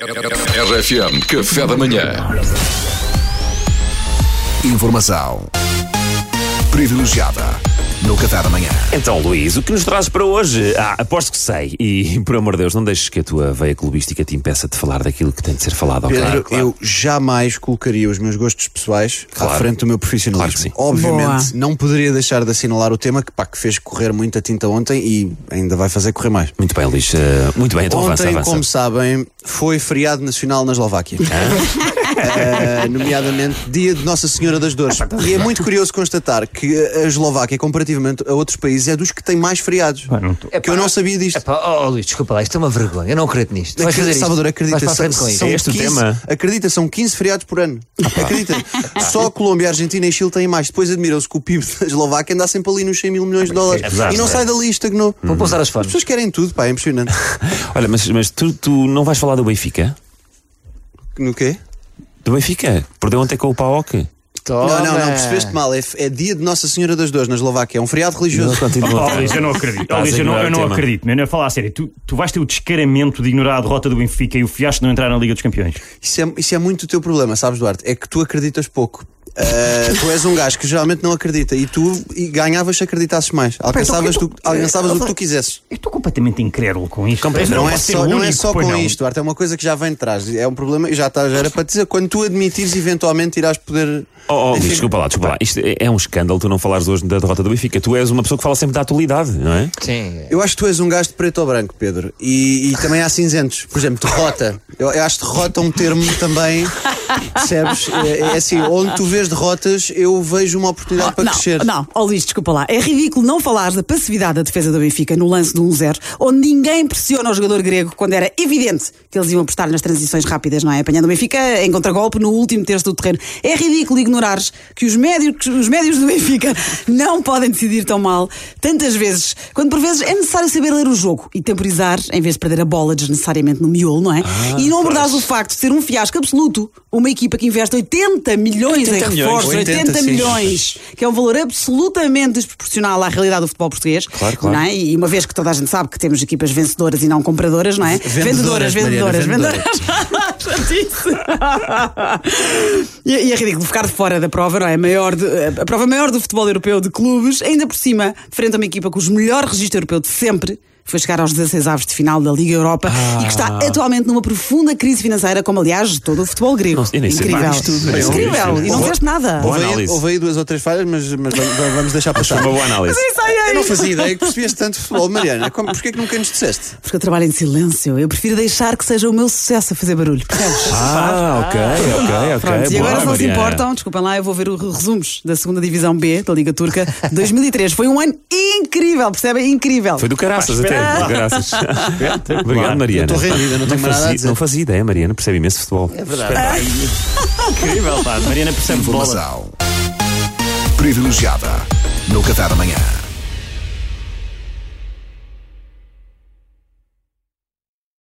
RFM Café da Manhã. Informação privilegiada no Café da Manhã. Então, Luís, o que nos trazes para hoje? Ah, aposto que sei. E, por amor de Deus, não deixes que a tua veia clubística te impeça de falar daquilo que tem de ser falado. Pedro, Claro. eu jamais colocaria os meus gostos pessoais Claro. à frente do meu profissionalismo. Claro que sim. Obviamente, não poderia deixar de assinalar o tema que, pá, que fez correr muita tinta ontem e ainda vai fazer correr mais. Muito bem, Luís. ah, muito bem, então avança, Ontem, avança. como sabem, foi feriado nacional na Eslováquia. Eh, nomeadamente Dia de Nossa Senhora das Dores. E é muito curioso constatar que a Eslováquia, comparativamente a outros países, é dos que tem mais feriados. Que eu não sabia disto. Epá, oh, Luís, desculpa lá, isto é uma vergonha. Eu não acredito nisto. Vais fazer isto. Salvador, acredita, Vais para são, com isto. são É este o 15 tema? Acredita, são 15 feriados por ano. Acredita. Só a Colômbia, Argentina e Chile têm mais. Depois admiram-se que o PIB da Eslováquia anda sempre ali nos 100 mil milhões de dólares. É verdade, e não é. sai dali, estagnou. Vou pousar as As fones. pessoas querem tudo, pá, é impressionante. Olha, mas, mas tu, tu não vais falar do Benfica? No quê? Do Benfica? Perdeu ontem com o PAOK? Toma. Não, não, não, percebeste mal. É, é dia de Nossa Senhora das Dores na Eslováquia. É um feriado religioso. Continua. Oh, Luís, eu não acredito. Oh, Luís, eu não, eu não acredito, man. Eu ia falar a sério. Tu, tu vais ter o descaramento de ignorar a derrota do Benfica e o fiasco de não entrar na Liga dos Campeões. Isso é, isso é muito o teu problema, sabes, Duarte? É que tu acreditas pouco. Ah, tu és um gajo que geralmente não acredita e tu e ganhavas se acreditasses mais. Alcançavas, tu, alcançavas o que tu quisesses. Eu estou completamente incrédulo com isto. Eu Não, é só, o não é único, só com não. isto, Duarte, é uma coisa que já vem de trás. É um problema e já, está, já era para te dizer. Quando tu admitires, eventualmente irás poder. Oh, oh, Enfim. desculpa lá, desculpa lá. Isto é, é um escândalo tu não falares hoje da derrota do Benfica. Tu és uma pessoa que fala sempre da atualidade, não é? Sim. Eu acho que tu és um gajo de preto ou branco, Pedro. E, e também há cinzentos. Por exemplo, derrota. Eu, eu acho que derrota um termo também. Percebes? É, é assim, onde tu vês derrotas, eu vejo uma oportunidade para não, crescer. não, ó Luís, desculpa lá. É ridículo não falares da passividade da defesa do Benfica no lance do 1-0, onde ninguém pressiona o jogador grego quando era evidente que eles iam apostar nas transições rápidas, não é? Apanhando o Benfica em contragolpe no último terço do terreno. É ridículo ignorares que os médios, os médios do Benfica não podem decidir tão mal tantas vezes, quando por vezes é necessário saber ler o jogo e temporizar em vez de perder a bola desnecessariamente no miolo, não é? e não abordares o facto de ser um fiasco absoluto uma equipa que investe 80 milhões 80 em reforços, 80, 80 sim. milhões, que é um valor absolutamente desproporcional à realidade do futebol português. Claro, claro. Não é? E uma vez que toda a gente sabe que temos equipas vencedoras e não compradoras, não é? Vendedoras, vendedoras, vendedoras. E, e é ridículo ficar de fora da prova, não é? A, maior de- a prova maior do futebol europeu de clubes, ainda por cima, frente a uma equipa com os melhor registro europeu de sempre. Foi chegar aos 16 avos de final da Liga Europa e que está atualmente numa profunda crise financeira, como aliás todo o futebol grego. Não, Incrível. tudo, Incrível. E não fizeste nada. Boa Houve aí, análise. houve aí duas ou três falhas, mas, mas vamos, deixar passar. Foi uma boa análise. Mas isso aí é Eu não fazia ideia que percebias tanto futebol, Mariana. Como, porquê que nunca nos disseste? Porque eu trabalho em silêncio. Eu prefiro deixar que seja o meu sucesso a fazer barulho. Ah, ok, ok, ok. Pronto, e agora, se não se importam, desculpem lá, eu vou ver os resumos da segunda Divisão B da Liga Turca 2003. Foi um ano incrível, percebem? Incrível. Foi do caraças até. Do caraças. Obrigado. Mariana. Estou rendido, eu não tenho mais nada a fazia, dizer. não fazia ideia, Mariana. Percebe imenso futebol. É verdade. Incrível, pá. Mariana percebe. Informação privilegiada no Café da Manhã.